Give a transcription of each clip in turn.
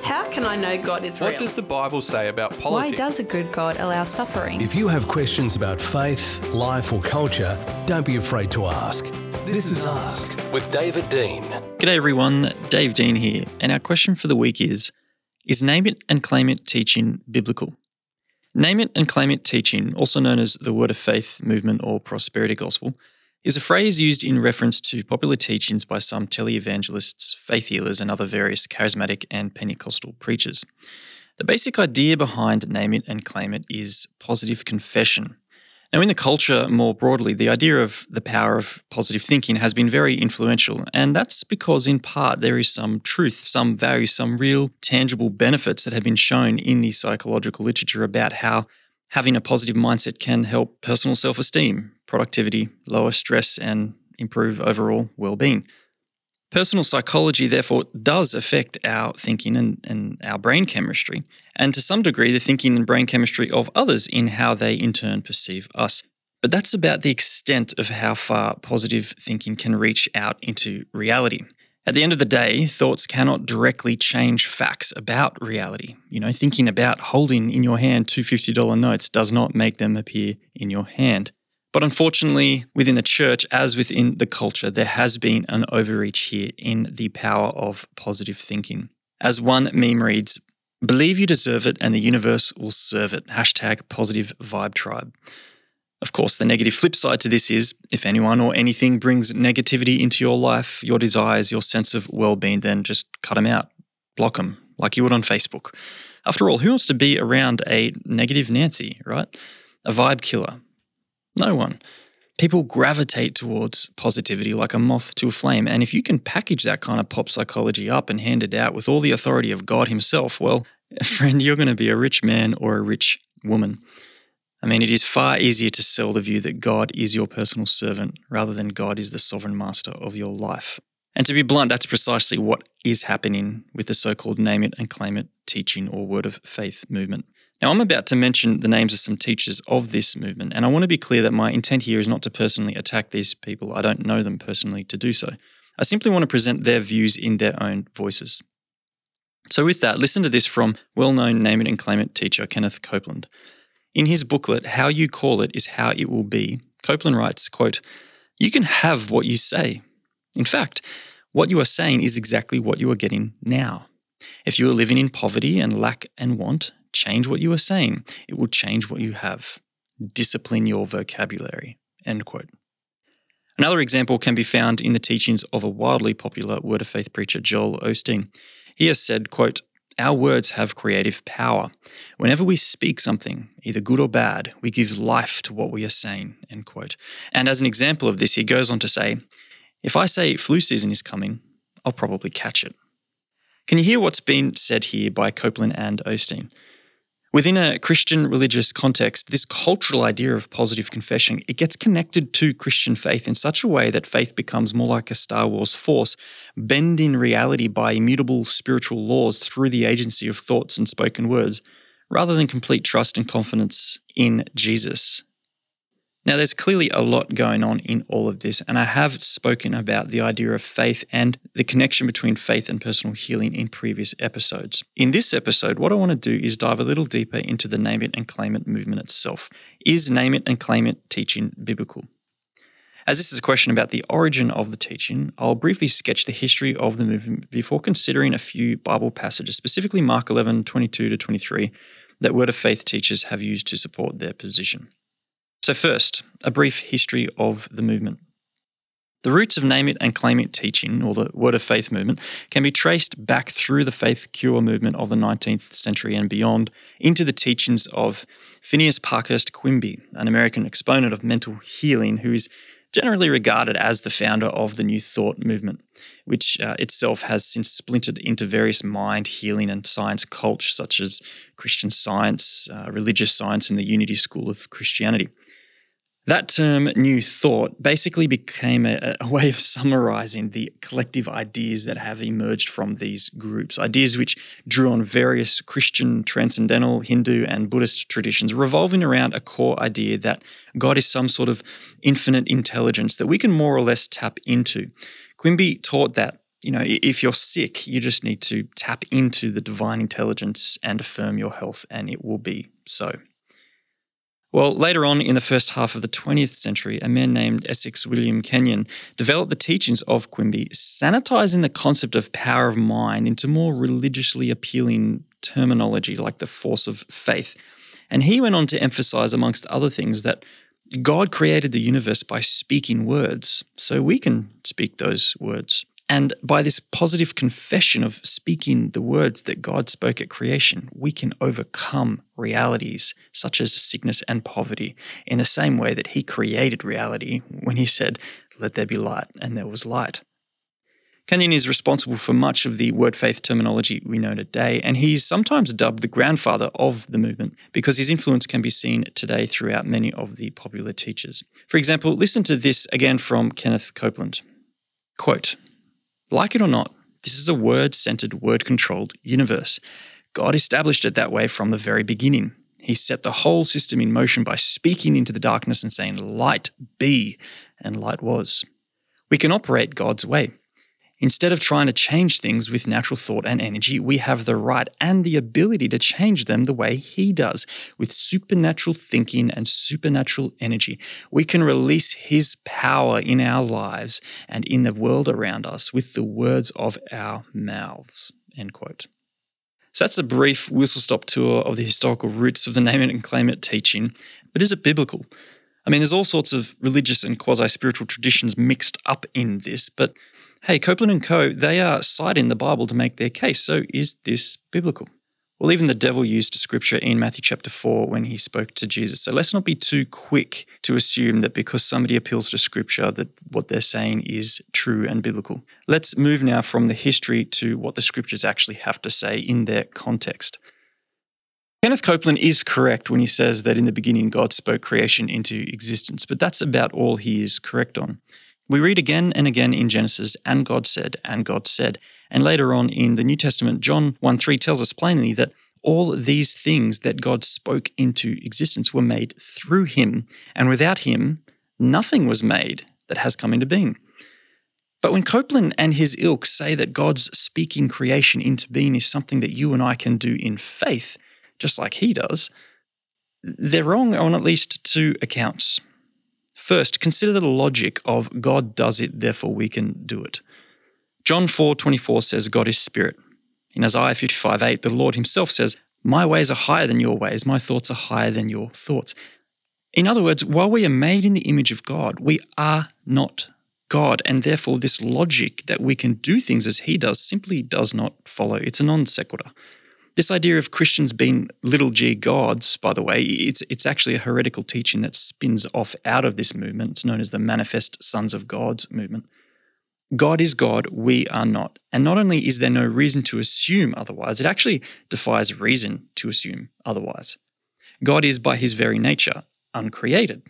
How can I know God is real? What does the Bible say about politics? Why does a good God allow suffering? If you have questions about faith, life, or culture, don't be afraid to ask. This is Ask with David Dean. G'day everyone, Dave Dean here, and our question for the week is Is Name It and Claim It teaching biblical? Name It and Claim It teaching, also known as the Word of Faith movement or prosperity gospel, is a phrase used in reference to popular teachings by some televangelists, faith healers, and other various charismatic and Pentecostal preachers. The basic idea behind Name It and Claim It is positive confession. Now, in the culture more broadly, the idea of the power of positive thinking has been very influential, and that's because, in part, there is some truth, some value, some real tangible benefits that have been shown in the psychological literature about how having a positive mindset can help personal self esteem, productivity, lower stress, and improve overall well being. Personal psychology, therefore, does affect our thinking and, and our brain chemistry, and to some degree, the thinking and brain chemistry of others in how they in turn perceive us. But that's about the extent of how far positive thinking can reach out into reality. At the end of the day, thoughts cannot directly change facts about reality. You know, thinking about holding in your hand two $50 notes does not make them appear in your hand. But unfortunately, within the church, as within the culture, there has been an overreach here in the power of positive thinking. As one meme reads, believe you deserve it and the universe will serve it. Hashtag positive vibe tribe. Of course, the negative flip side to this is if anyone or anything brings negativity into your life, your desires, your sense of well being, then just cut them out, block them, like you would on Facebook. After all, who wants to be around a negative Nancy, right? A vibe killer, no one. People gravitate towards positivity like a moth to a flame. And if you can package that kind of pop psychology up and hand it out with all the authority of God Himself, well, friend, you're going to be a rich man or a rich woman. I mean, it is far easier to sell the view that God is your personal servant rather than God is the sovereign master of your life. And to be blunt, that's precisely what is happening with the so called name it and claim it teaching or word of faith movement. Now, I'm about to mention the names of some teachers of this movement, and I want to be clear that my intent here is not to personally attack these people. I don't know them personally to do so. I simply want to present their views in their own voices. So, with that, listen to this from well known name it and claim it teacher Kenneth Copeland. In his booklet, How You Call It is How It Will Be, Copeland writes, quote, You can have what you say. In fact, what you are saying is exactly what you are getting now. If you are living in poverty and lack and want, change what you are saying. It will change what you have. Discipline your vocabulary. End quote. Another example can be found in the teachings of a wildly popular Word of Faith preacher, Joel Osteen. He has said, quote, our words have creative power. Whenever we speak something, either good or bad, we give life to what we are saying. End quote. And as an example of this, he goes on to say, if I say flu season is coming, I'll probably catch it. Can you hear what's been said here by Copeland and Osteen? Within a Christian religious context, this cultural idea of positive confession, it gets connected to Christian faith in such a way that faith becomes more like a Star Wars force, bending reality by immutable spiritual laws through the agency of thoughts and spoken words, rather than complete trust and confidence in Jesus now, there's clearly a lot going on in all of this, and I have spoken about the idea of faith and the connection between faith and personal healing in previous episodes. In this episode, what I want to do is dive a little deeper into the Name It and Claim It movement itself. Is Name It and Claim It teaching biblical? As this is a question about the origin of the teaching, I'll briefly sketch the history of the movement before considering a few Bible passages, specifically Mark 11, 22 to 23, that Word of Faith teachers have used to support their position. So, first, a brief history of the movement. The roots of Name It and Claim It teaching, or the Word of Faith movement, can be traced back through the faith cure movement of the 19th century and beyond into the teachings of Phineas Parkhurst Quimby, an American exponent of mental healing who is generally regarded as the founder of the New Thought movement, which uh, itself has since splintered into various mind healing and science cults such as Christian science, uh, religious science, and the Unity School of Christianity. That term, New Thought, basically became a, a, way of summarizing the collective ideas that have emerged from these groups, ideas which drew on various Christian, transcendental, Hindu, and Buddhist traditions, revolving around a core idea that God is some sort of infinite intelligence that we can more or less tap into. Quimby taught that you know, if you're sick, you just need to tap into the divine intelligence and affirm your health, and it will be so. Well, later on in the first half of the 20th century, a man named Essek William Kenyon developed the teachings of Quimby, sanitizing the concept of power of mind into more religiously appealing terminology like the force of faith. And he went on to emphasize, amongst other things, that God created the universe by speaking words, so we can speak those words. And by this positive confession of speaking the words that God spoke at creation, we can overcome realities such as sickness and poverty in the same way that He created reality when He said, Let there be light, and there was light. Kenyon is responsible for much of the word faith terminology we know today, and he's sometimes dubbed the grandfather of the movement because his influence can be seen today throughout many of the popular teachers. For example, listen to this again from Kenneth Copeland. Quote, like it or not, this is a word centered, word controlled universe. God established it that way from the very beginning. He set the whole system in motion by speaking into the darkness and saying, Light be, and light was. We can operate God's way. Instead of trying to change things with natural thought and energy, we have the right and the ability to change them the way He does, with supernatural thinking and supernatural energy. We can release His power in our lives and in the world around us with the words of our mouths. End quote. So that's a brief whistle stop tour of the historical roots of the name it and claim it teaching. But is it biblical? I mean, there's all sorts of religious and quasi spiritual traditions mixed up in this, but hey, Copeland and Co., they are citing the Bible to make their case. So is this biblical? Well, even the devil used scripture in Matthew chapter 4 when he spoke to Jesus. So let's not be too quick to assume that because somebody appeals to scripture that what they're saying is true and biblical. Let's move now from the history to what the scriptures actually have to say in their context. Kenneth Copeland is correct when he says that in the beginning God spoke creation into existence, but that's about all he is correct on. We read again and again in Genesis, and God said, and God said. And later on in the New Testament, John 1 3 tells us plainly that all these things that God spoke into existence were made through him, and without him, nothing was made that has come into being. But when Copeland and his ilk say that God's speaking creation into being is something that you and I can do in faith, just like he does, they're wrong on at least two accounts. First, consider the logic of God does it, therefore we can do it. John 4:24 says God is spirit. In Isaiah 55:8, the Lord himself says, "My ways are higher than your ways, my thoughts are higher than your thoughts." In other words, while we are made in the image of God, we are not God, and therefore this logic that we can do things as he does simply does not follow. It's a non sequitur. This idea of Christians being little g gods, by the way, it's, it's actually a heretical teaching that spins off out of this movement. It's known as the Manifest Sons of Gods movement. God is God, we are not. And not only is there no reason to assume otherwise, it actually defies reason to assume otherwise. God is, by his very nature, uncreated.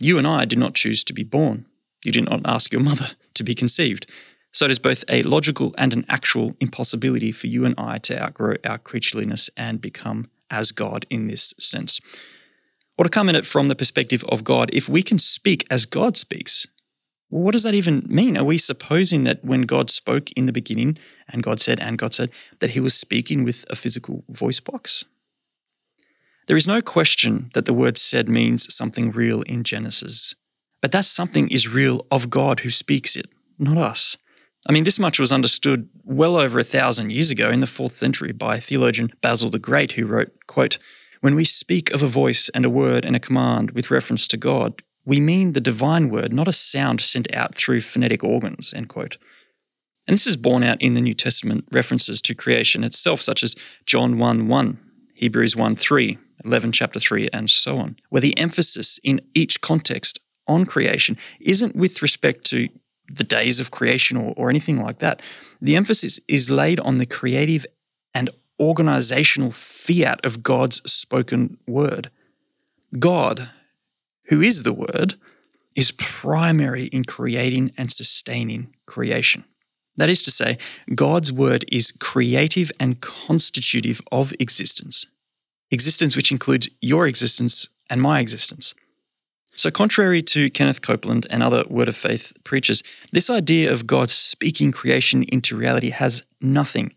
You and I did not choose to be born. You did not ask your mother to be conceived. So it is both a logical and an actual impossibility for you and I to outgrow our creatureliness and become as God in this sense. Or to come at it from the perspective of God, if we can speak as God speaks, what does that even mean? Are we supposing that when God spoke in the beginning, and God said, and God said, that he was speaking with a physical voice box? There is no question that the word said means something real in Genesis, but that something is real of God who speaks it, not us. I mean, this much was understood well over a thousand years ago in the fourth century by theologian Basil the Great, who wrote, quote, When we speak of a voice and a word and a command with reference to God, we mean the divine word, not a sound sent out through phonetic organs, end quote. And this is borne out in the New Testament references to creation itself, such as John 1 1, Hebrews 1 3, 11 chapter 3, and so on, where the emphasis in each context on creation isn't with respect to the days of creation or, or anything like that. The emphasis is laid on the creative and organizational fiat of God's spoken word. God, who is the word, is primary in creating and sustaining creation. That is to say, God's word is creative and constitutive of existence, existence which includes your existence and my existence. So, contrary to Kenneth Copeland and other Word of Faith preachers, this idea of God speaking creation into reality has nothing,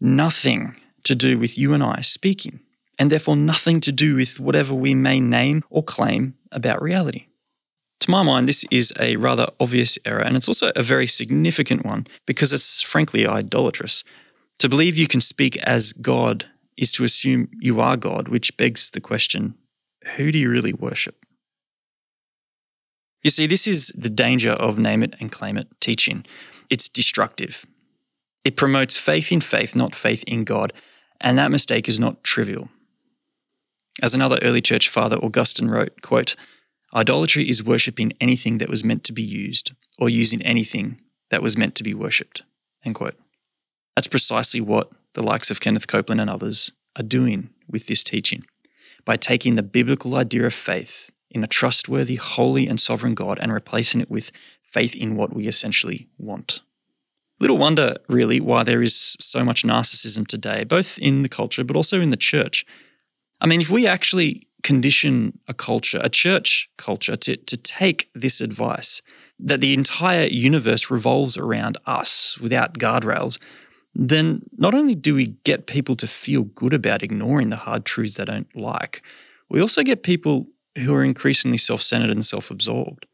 nothing to do with you and I speaking, and therefore nothing to do with whatever we may name or claim about reality. To my mind, this is a rather obvious error, and it's also a very significant one because it's frankly idolatrous. To believe you can speak as God is to assume you are God, which begs the question who do you really worship? You see, this is the danger of name it and claim it teaching. It's destructive. It promotes faith in faith, not faith in God, and that mistake is not trivial. As another early church father, Augustine, wrote, quote, Idolatry is worshipping anything that was meant to be used, or using anything that was meant to be worshipped. End quote. That's precisely what the likes of Kenneth Copeland and others are doing with this teaching. By taking the biblical idea of faith in a trustworthy, holy, and sovereign God and replacing it with faith in what we essentially want. Little wonder, really, why there is so much narcissism today, both in the culture but also in the church. I mean, if we actually condition a culture, a church culture, to, to take this advice that the entire universe revolves around us without guardrails, then not only do we get people to feel good about ignoring the hard truths they don't like, we also get people who are increasingly self centered and self absorbed.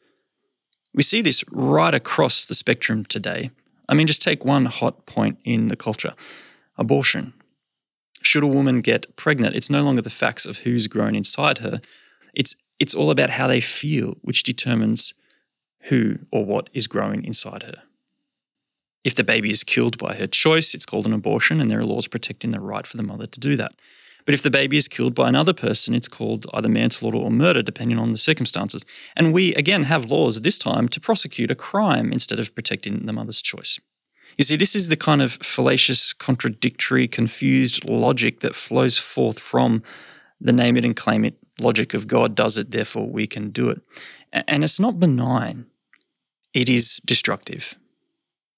We see this right across the spectrum today. I mean, just take one hot point in the culture abortion. Should a woman get pregnant, it's no longer the facts of who's grown inside her. It's, it's all about how they feel, which determines who or what is growing inside her. If the baby is killed by her choice, it's called an abortion, and there are laws protecting the right for the mother to do that. But if the baby is killed by another person, it's called either manslaughter or murder, depending on the circumstances. And we, again, have laws this time to prosecute a crime instead of protecting the mother's choice. You see, this is the kind of fallacious, contradictory, confused logic that flows forth from the name it and claim it logic of God does it, therefore we can do it. And it's not benign, it is destructive.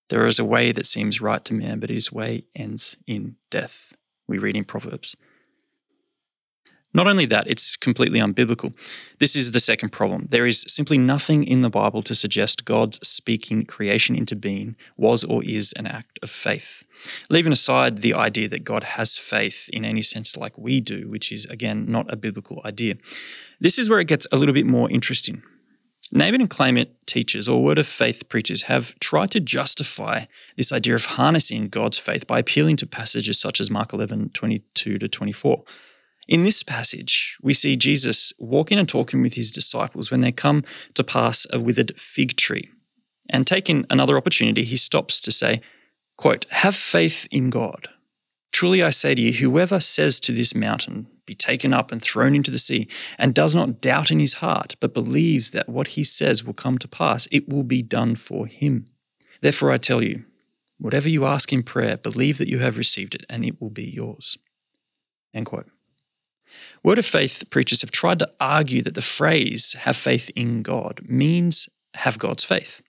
There is a way that seems right to man, but his way ends in death. We read in Proverbs. Not only that, it's completely unbiblical. This is the second problem. There is simply nothing in the Bible to suggest God's speaking creation into being was or is an act of faith. Leaving aside the idea that God has faith in any sense like we do, which is, again, not a biblical idea, this is where it gets a little bit more interesting. Name it and claim it teachers or word of faith preachers have tried to justify this idea of harnessing God's faith by appealing to passages such as Mark 11, 22 to 24. In this passage, we see Jesus walking and talking with his disciples when they come to pass a withered fig tree. And taking another opportunity, he stops to say, quote, Have faith in God. Truly I say to you, whoever says to this mountain, Be taken up and thrown into the sea, and does not doubt in his heart, but believes that what he says will come to pass, it will be done for him. Therefore I tell you, whatever you ask in prayer, believe that you have received it, and it will be yours. End quote. Word of faith preachers have tried to argue that the phrase have faith in God means have God's faith.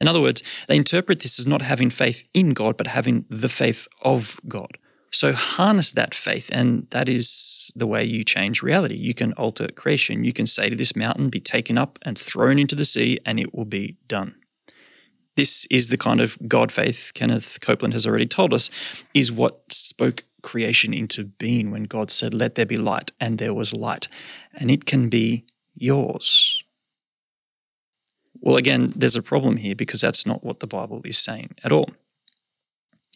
In other words, they interpret this as not having faith in God, but having the faith of God. So harness that faith, and that is the way you change reality. You can alter creation. You can say to this mountain, be taken up and thrown into the sea, and it will be done. This is the kind of God faith Kenneth Copeland has already told us is what spoke creation into being when God said, Let there be light, and there was light. And it can be yours. Well, again, there's a problem here because that's not what the Bible is saying at all.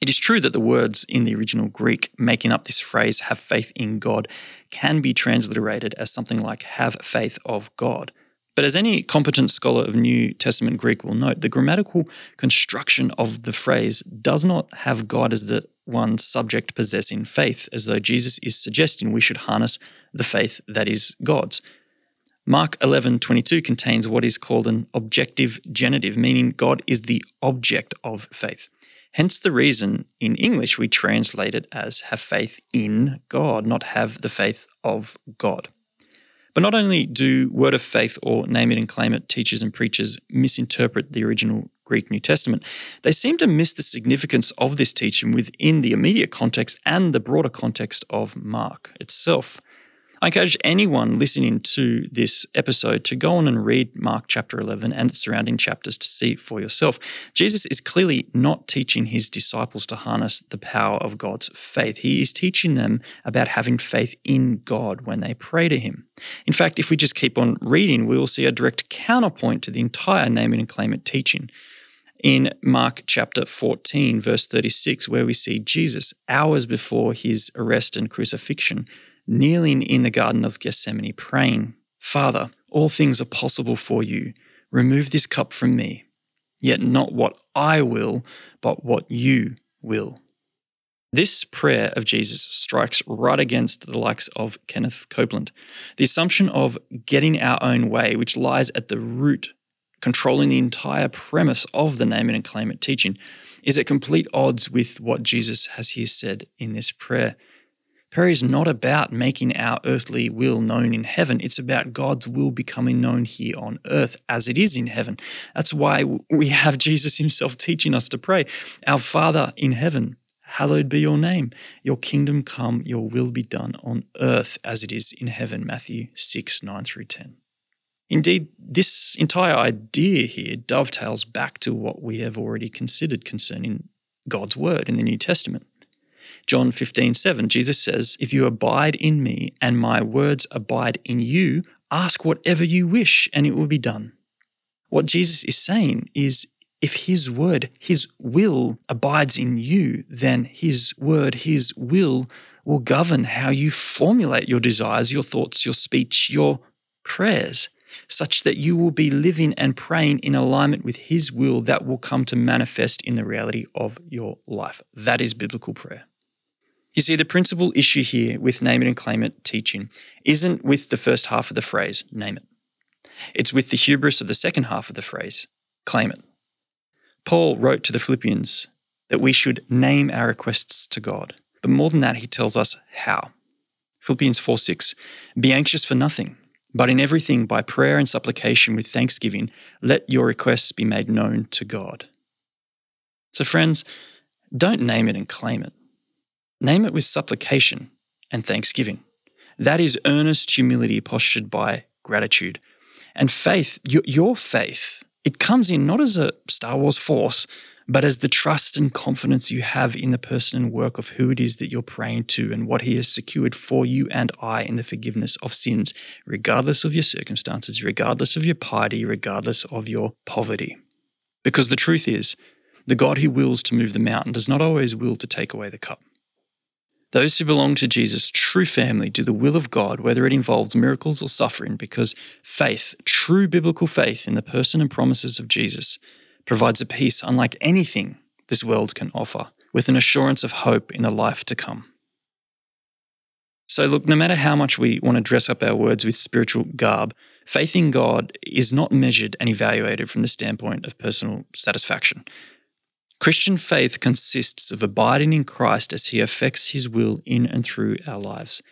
It is true that the words in the original Greek making up this phrase, have faith in God, can be transliterated as something like have faith of God. But as any competent scholar of New Testament Greek will note, the grammatical construction of the phrase does not have God as the one subject possessing faith, as though Jesus is suggesting we should harness the faith that is God's. Mark 11:22 contains what is called an objective genitive, meaning God is the object of faith. Hence the reason in English we translate it as have faith in God, not have the faith of God. But not only do word of faith or name it and claim it teachers and preachers misinterpret the original Greek New Testament, they seem to miss the significance of this teaching within the immediate context and the broader context of Mark itself. I encourage anyone listening to this episode to go on and read Mark chapter 11 and its surrounding chapters to see for yourself. Jesus is clearly not teaching his disciples to harness the power of God's faith. He is teaching them about having faith in God when they pray to him. In fact, if we just keep on reading, we will see a direct counterpoint to the entire name and claim it teaching in Mark chapter 14, verse 36, where we see Jesus hours before his arrest and crucifixion kneeling in the Garden of Gethsemane, praying, Father, all things are possible for you. Remove this cup from me. Yet not what I will, but what you will. This prayer of Jesus strikes right against the likes of Kenneth Copeland. The assumption of getting our own way, which lies at the root, controlling the entire premise of the name it and claim it teaching, is at complete odds with what Jesus has here said in this prayer. Prayer is not about making our earthly will known in heaven. It's about God's will becoming known here on earth as it is in heaven. That's why we have Jesus himself teaching us to pray Our Father in heaven, hallowed be your name. Your kingdom come, your will be done on earth as it is in heaven. Matthew 6 9 through 10. Indeed, this entire idea here dovetails back to what we have already considered concerning God's word in the New Testament. John 15, 7, Jesus says, If you abide in me and my words abide in you, ask whatever you wish and it will be done. What Jesus is saying is if his word, his will abides in you, then his word, his will will govern how you formulate your desires, your thoughts, your speech, your prayers, such that you will be living and praying in alignment with his will that will come to manifest in the reality of your life. That is biblical prayer. You see, the principal issue here with name it and claim it teaching isn't with the first half of the phrase, name it. It's with the hubris of the second half of the phrase, claim it. Paul wrote to the Philippians that we should name our requests to God. But more than that, he tells us how. Philippians 4 6, be anxious for nothing, but in everything by prayer and supplication with thanksgiving, let your requests be made known to God. So, friends, don't name it and claim it. Name it with supplication and thanksgiving. That is earnest humility postured by gratitude. And faith, your, faith, it comes in not as a Star Wars force, but as the trust and confidence you have in the person and work of who it is that you're praying to and what he has secured for you and I in the forgiveness of sins, regardless of your circumstances, regardless of your piety, regardless of your poverty. Because the truth is, the God who wills to move the mountain does not always will to take away the cup. Those who belong to Jesus' true family do the will of God, whether it involves miracles or suffering, because faith, true biblical faith in the person and promises of Jesus, provides a peace unlike anything this world can offer, with an assurance of hope in the life to come. So, look, no matter how much we want to dress up our words with spiritual garb, faith in God is not measured and evaluated from the standpoint of personal satisfaction. Christian faith consists of abiding in Christ as he affects his will in and through our lives.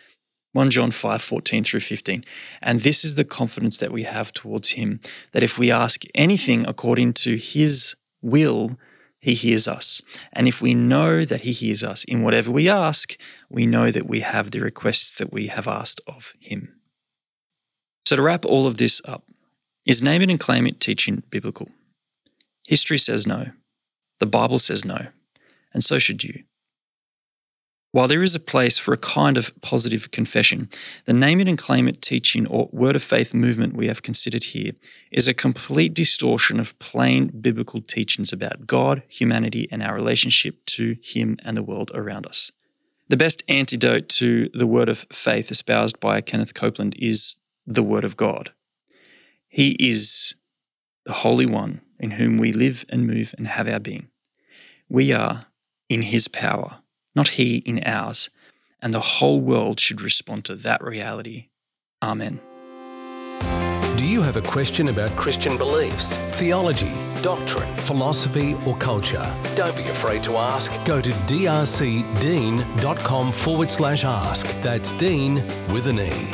1 John 5 14 through 15. And this is the confidence that we have towards him that if we ask anything according to his will, he hears us. And if we know that he hears us in whatever we ask, we know that we have the requests that we have asked of him. So, to wrap all of this up, is name it and claim it teaching biblical? History says no. The Bible says no, and so should you. While there is a place for a kind of positive confession, the name it and claim it teaching or word of faith movement we have considered here is a complete distortion of plain biblical teachings about God, humanity, and our relationship to Him and the world around us. The best antidote to the word of faith espoused by Kenneth Copeland is the Word of God. He is the Holy One in whom we live and move and have our being. We are in His power, not He in ours, and the whole world should respond to that reality. Amen. Do you have a question about Christian beliefs, theology, doctrine, philosophy, or culture? Don't be afraid to ask. Go to drcdean.com forward slash ask. That's Dean with an E.